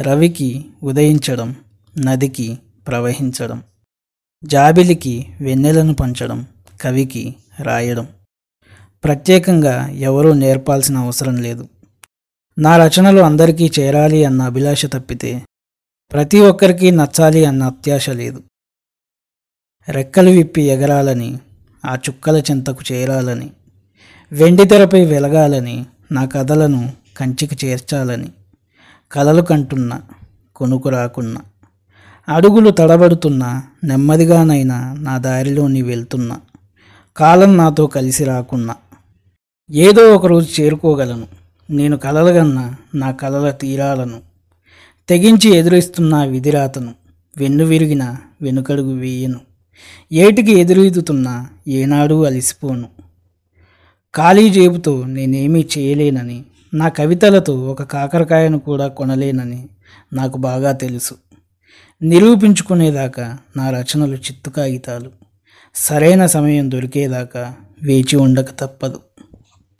రవికి ఉదయించడం నదికి ప్రవహించడం జాబిలికి వెన్నెలను పంచడం కవికి రాయడం. ప్రత్యేకంగా ఎవరూ నేర్పాల్సిన అవసరం లేదు. నా రచనలు అందరికీ చేరాలి అన్న అభిలాష తప్పితే ప్రతి ఒక్కరికి నచ్చాలి అన్న అత్యాశ లేదు. రెక్కలు విప్పి ఎగరాలని ఆ చుక్కల చింతకు చేరాలని వెండితెరపై వెలగాలని నా కథలను కంచికి చేర్చాలని కలలు కంటున్నా కొనుకు రాకున్నా అడుగులు తడబడుతున్నా నెమ్మదిగానైనా నా దారిలోని వెళ్తున్నా కాలం నాతో కలిసి రాకున్నా. ఏదో ఒకరోజు చేరుకోగలను. నేను కలలుగన్న నా కలల తీరాలను. తెగించి ఎదురిస్తున్న విధిరాతను వెన్ను విరిగిన వెనుకడుగు వేయను. ఏటికి ఎదురీదుతున్నా ఏనాడు అలిసిపోను. ఖాళీ జేబుతో నేనేమీ చేయలేనని నా కవితలతో ఒక కాకరకాయను కూడా కొనలేనని నాకు బాగా తెలుసు. నిరూపించుకునేదాకా నా రచనలు చిత్తు కాగితాలు సరైన సమయం దొరికేదాకా వేచి ఉండక తప్పదు.